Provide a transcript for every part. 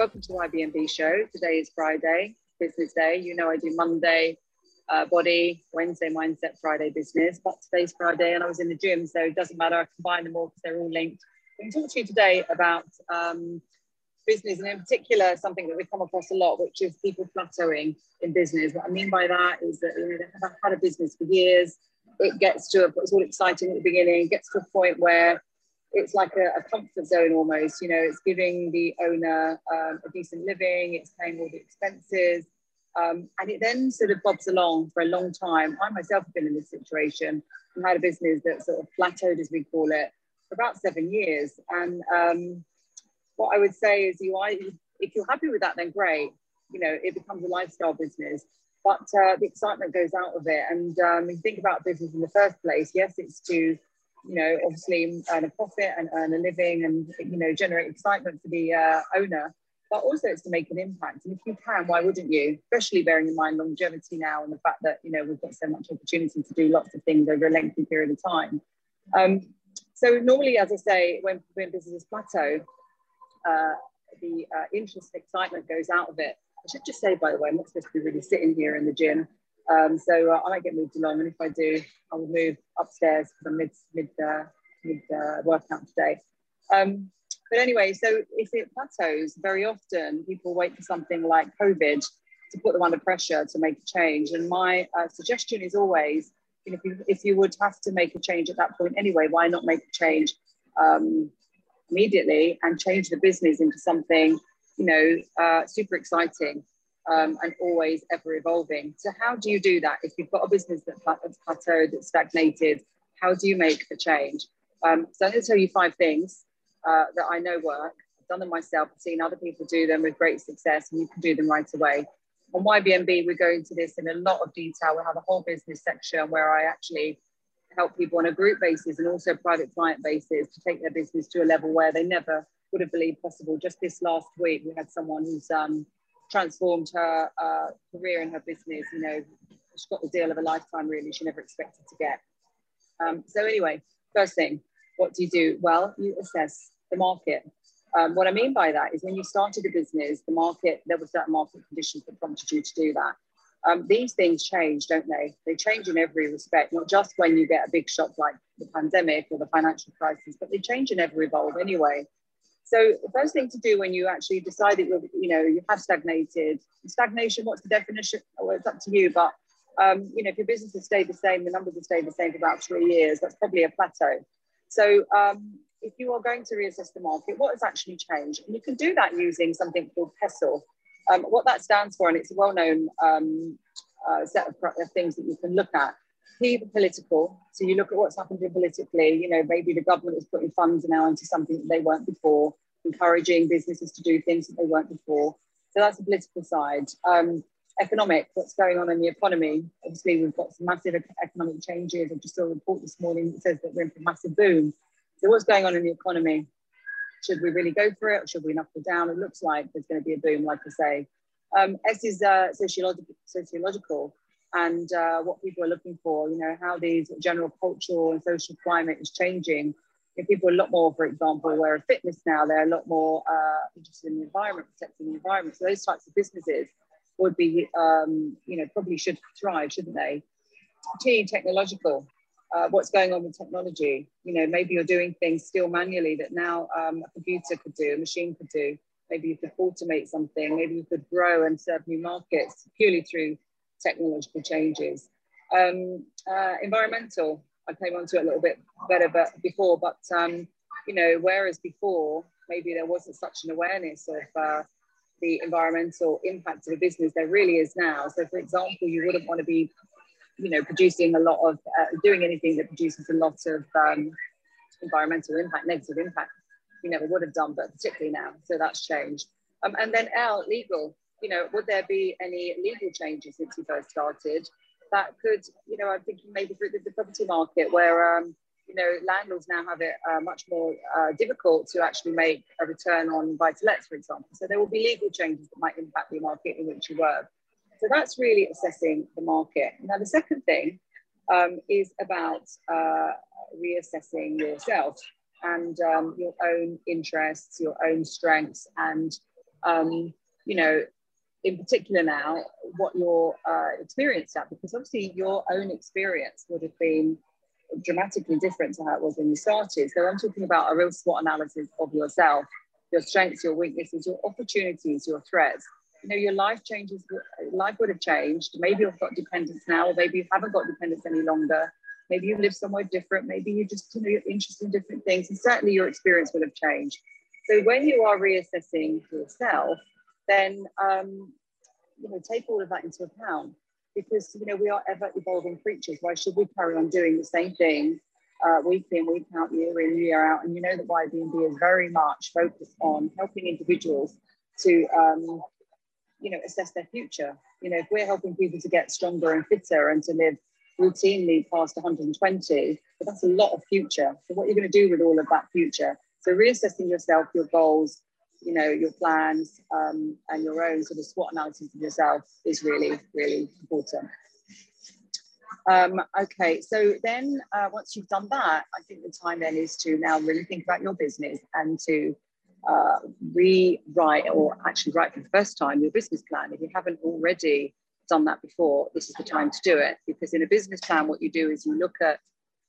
welcome to the YBMB show. Today is Friday, business day. You know I do Monday uh, body, Wednesday mindset, Friday business, but today's Friday and I was in the gym, so it doesn't matter. I combine them all because they're all linked. I'm talk to you today about um, business and in particular something that we come across a lot, which is people plateauing in business. What I mean by that is that you know, they have had a business for years. It gets to a, it's all exciting at the beginning, gets to a point where it's like a, a, comfort zone almost. You know, it's giving the owner um, a decent living, it's paying all the expenses, um, and it then sort of bobs along for a long time. I myself have been in this situation and had a business that sort of plateaued, as we call it, for about seven years. And um, what I would say is, you are, if you're happy with that, then great. You know, it becomes a lifestyle business. But uh, the excitement goes out of it. And um, you think about business in the first place, yes, it's to you know, obviously earn a profit and earn a living and, you know, generate excitement for the uh, owner, but also it's to make an impact. And if you can, why wouldn't you? Especially bearing in mind longevity now and the fact that, you know, we've got so much opportunity to do lots of things over a lengthy period of time. Um, so normally, as I say, when, when businesses plateau, uh, the uh, interest and excitement goes out of it. I should just say, by the way, I'm not supposed to be really sitting here in the gym. Um, so uh, I might get moved along, and if I do, I will move upstairs because I'm mid mid uh, mid uh, workout today. Um, but anyway, so if it plateaus, very often people wait for something like COVID to put them under pressure to make a change. And my uh, suggestion is always, you know, if, you, if you would have to make a change at that point anyway, why not make a change um, immediately and change the business into something, you know, uh, super exciting um, and always ever evolving. So how do you do that? If you've got a business that's plateaued, that's stagnated, how do you make the change? Um, so I'm going to tell you five things uh, that I know work. I've done them myself. I've seen other people do them with great success, and you can do them right away. On YBMB, we go into this in a lot of detail. We have a whole business section where I actually help people on a group basis and also private client basis to take their business to a level where they never would have believed possible. Just this last week, we had someone who's um, transformed her uh, career and her business. You know, she got the deal of a lifetime, really. She never expected to get. Um, so, anyway, first thing, what do you do? Well, you assess the market. Um, what I mean by that is when you started a business, the market, there were certain market conditions that prompted you to do that. Um, these things change, don't they? They change in every respect, not just when you get a big shock like the pandemic or the financial crisis, but they change and ever evolve anyway. So the first thing to do when you actually decide that you know, you have stagnated, stagnation, what's the definition? Well, it's up to you, but um, you know, if your business has stayed the same, the numbers have stayed the same for about three years, that's probably a plateau. So um, if you are going to reassess the market, what has actually changed? And you can do that using something called PESTLE. Um, what that stands for, and it's a well-known um, uh, set of, of things that you can look at, P political. So you look at what's happened politically. You know, maybe the government is putting funds now into something that they weren't before, encouraging businesses to do things that they weren't before. So that's the political side. Um, economic, what's going on in the economy. Obviously, we've got some massive economic changes. I just saw a report this morning that says that we're in for a massive boom. So what's going on in the economy? Should we really go for it or should we knuckle down? It looks like there's going to be a boom, like I say. Um, S is uh, sociological, sociological and uh, what people are looking for, you know, how the general cultural and social climate is changing. Know, people are a lot more, for example, aware of fitness now. They're a lot more uh, interested in the environment, protecting the environment. So those types of businesses would be, um, you know, probably should thrive, shouldn't they? T, technological. Uh, what's going on with technology? You know, maybe you're doing things still manually that now um, a computer could do, a machine could do. Maybe you could automate something. Maybe you could grow and serve new markets purely through technological changes. Um, uh, environmental, I came onto it a little bit better but before, but um, you know, whereas before maybe there wasn't such an awareness of uh, the environmental impact of a business, there really is now. So, for example, you wouldn't want to be, you know, producing a lot of, uh, doing anything that produces a lot of um, environmental impact, negative impact. You never would have done, but particularly now. So that's changed. Um, and then L, legal you know, would there be any legal changes since you first started that could, you know, I'm thinking maybe through the, property market where, um, you know, landlords now have it uh, much more uh, difficult to actually make a return on buy-to-lets, for example. So there will be legal changes that might impact the market in which you work. So that's really assessing the market. Now, the second thing um, is about uh, reassessing yourself and um, your own interests, your own strengths, and um, you know, in particular now, what your uh, experience at, because obviously your own experience would have been dramatically different to how it was when you started. So I'm talking about a real SWOT analysis of yourself, your strengths, your weaknesses, your opportunities, your threats. You know, your life changes, life would have changed. Maybe you've got dependence now, or maybe you haven't got dependence any longer. Maybe you live somewhere different. Maybe you just, you know, you're interested in different things. And certainly your experience would have changed. So when you are reassessing yourself, then um, you know take all of that into account because you know we are ever evolving creatures. Why should we carry on doing the same thing uh, week in, week out, year in, year out? And you know that YBMB is very much focused on helping individuals to um, you know assess their future. You know, if we're helping people to get stronger and fitter and to live routinely past 120, but that's a lot of future. So what are you going to do with all of that future? So reassessing yourself, your goals, you know, your plans um, and your own sort of SWOT analysis of yourself is really, really important. Um, okay, so then uh, once you've done that, I think the time then is to now really think about your business and to uh, rewrite or actually write for the first time your business plan. If you haven't already done that before, this is the time to do it because in a business plan, what you do is you look at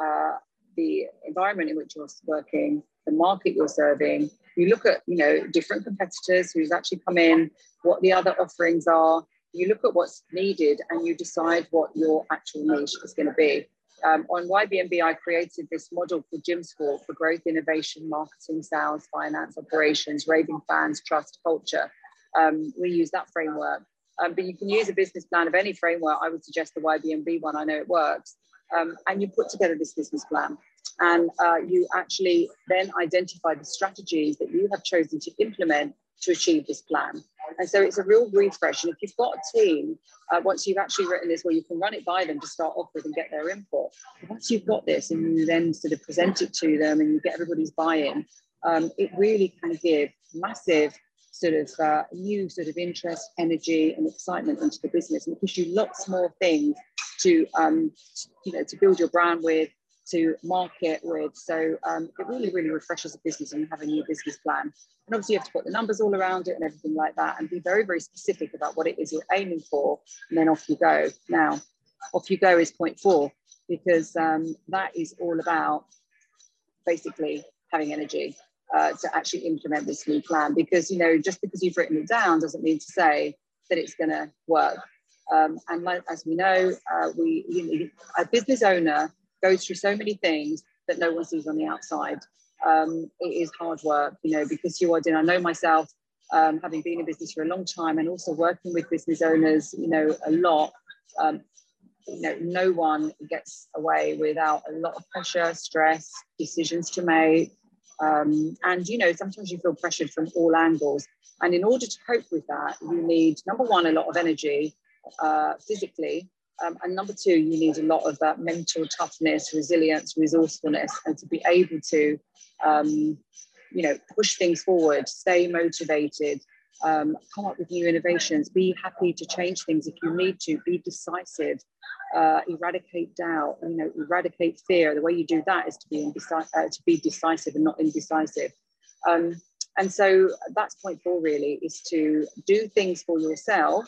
uh, the environment in which you're working, the market you're serving. You look at, you know, different competitors who's actually come in, what the other offerings are. You look at what's needed and you decide what your actual niche is going to be. Um, on YBMB, I created this model for Gym School for growth, innovation, marketing, sales, finance, operations, raving fans, trust, culture. Um, we use that framework. Um, but you can use a business plan of any framework. I would suggest the YBMB one. I know it works. Um, and you put together this business plan and uh, you actually then identify the strategies that you have chosen to implement to achieve this plan. And so it's a real refresh. And if you've got a team, uh, once you've actually written this, well, you can run it by them to start off with and get their input. once you've got this and you then sort of present it to them and you get everybody's buy-in, um, it really can give massive sort of uh, new sort of interest, energy, and excitement into the business, and it gives you lots more things to um, you know to build your brand with, to market with. So um, it really, really refreshes the business and have a new business plan. And obviously you have to put the numbers all around it and everything like that and be very, very specific about what it is you're aiming for. And then off you go. Now, off you go is point four, because um, that is all about basically having energy uh, to actually implement this new plan. Because, you know, just because you've written it down doesn't mean to say that it's going to work. Um, and like, as we know, uh, we, you know, a business owner goes through so many things that no one sees on the outside. Um, it is hard work, you know, because you are doing, I know myself, um, having been in business for a long time and also working with business owners, you know, a lot, um, you know, no one gets away without a lot of pressure, stress, decisions to make. Um, and, you know, sometimes you feel pressured from all angles. And in order to cope with that, you need, number one, a lot of energy uh, physically, um, and number two, you need a lot of that mental toughness, resilience, resourcefulness, and to be able to, um, you know, push things forward, stay motivated, um, come up with new innovations, be happy to change things if you need to, be decisive, uh, eradicate doubt, you know, eradicate fear. The way you do that is to be indeci- uh, to be decisive and not indecisive. Um, and so that's point four really is to do things for yourself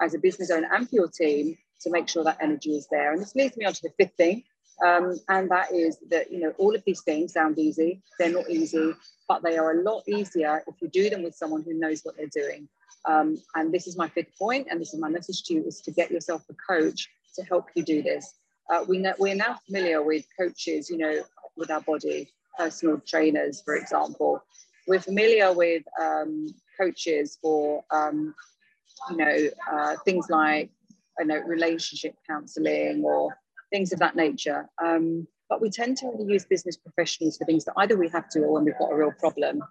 as a business owner and for your team to make sure that energy is there. And this leads me on to the fifth thing, um, and that is that you know all of these things sound easy. They're not easy, but they are a lot easier if you do them with someone who knows what they're doing. Um, and this is my fifth point, and this is my message to you: is to get yourself a coach to help you do this. Uh, we know, we're now familiar with coaches, you know, with our body, personal trainers, for example. We're familiar with um, coaches for, um, you know, uh, things like I know, relationship counselling or things of that nature. Um, but we tend to only use business professionals for things that either we have to or when we've got a real problem.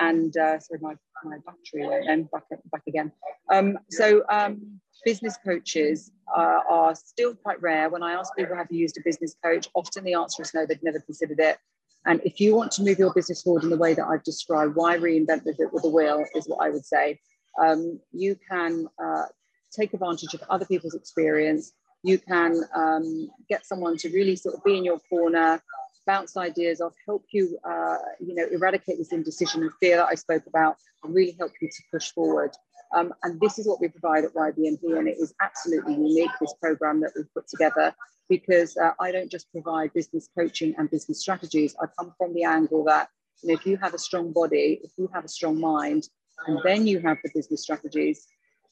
And uh, sorry, my, my battery went then back, back again. Um, so um, business coaches uh, are still quite rare. When I ask people, have you used a business coach? Often the answer is no, they've never considered it. And if you want to move your business forward in the way that I've described, why reinvent the with a wheel is what I would say. Um, you can uh, take advantage of other people's experience. You can um, get someone to really sort of be in your corner, bounce ideas off, help you, uh, you know, eradicate this indecision and fear that I spoke about, and really help you to push forward. Um, and this is what we provide at YBMB, and it is absolutely unique, this program that we've put together, because uh, I don't just provide business coaching and business strategies. I come from the angle that you know, if you have a strong body, if you have a strong mind, and then you have the business strategies,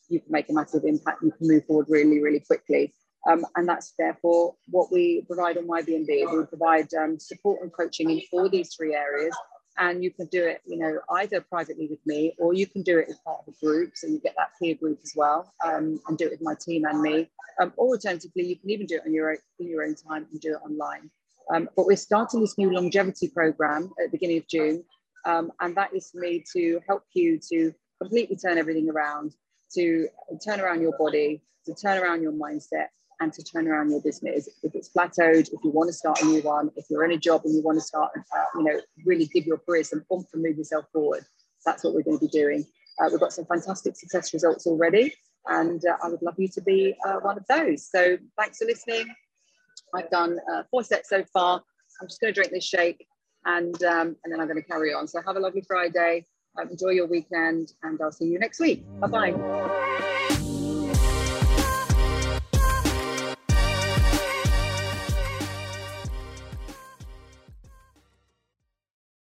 you can make a massive impact. You can move forward really, really quickly. Um, and that's therefore what we provide on YBMB. We provide um, support and coaching in all these three areas. And you can do it you know either privately with me or you can do it as part of a group so you get that peer group as well um, and do it with my team and me. Um, or alternatively you can even do it on your own in your own time and do it online. Um, but we're starting this new longevity program at the beginning of june. Um, and that is for me to help you to completely turn everything around to turn around your body to turn around your mindset and to turn around your business. If it's plateaued, if you want to start a new one, if you're in a job and you want to start, uh, you know, really give your career some bump and move yourself forward, that's what we're going to be doing. Uh, we've got some fantastic success results already, and uh, I would love you to be uh, one of those. So thanks for listening. I've done uh, four sets so far. I'm just going to drink this shake, and um, and then I'm going to carry on. So have a lovely Friday. enjoy your weekend, and I'll see you next week. Bye bye.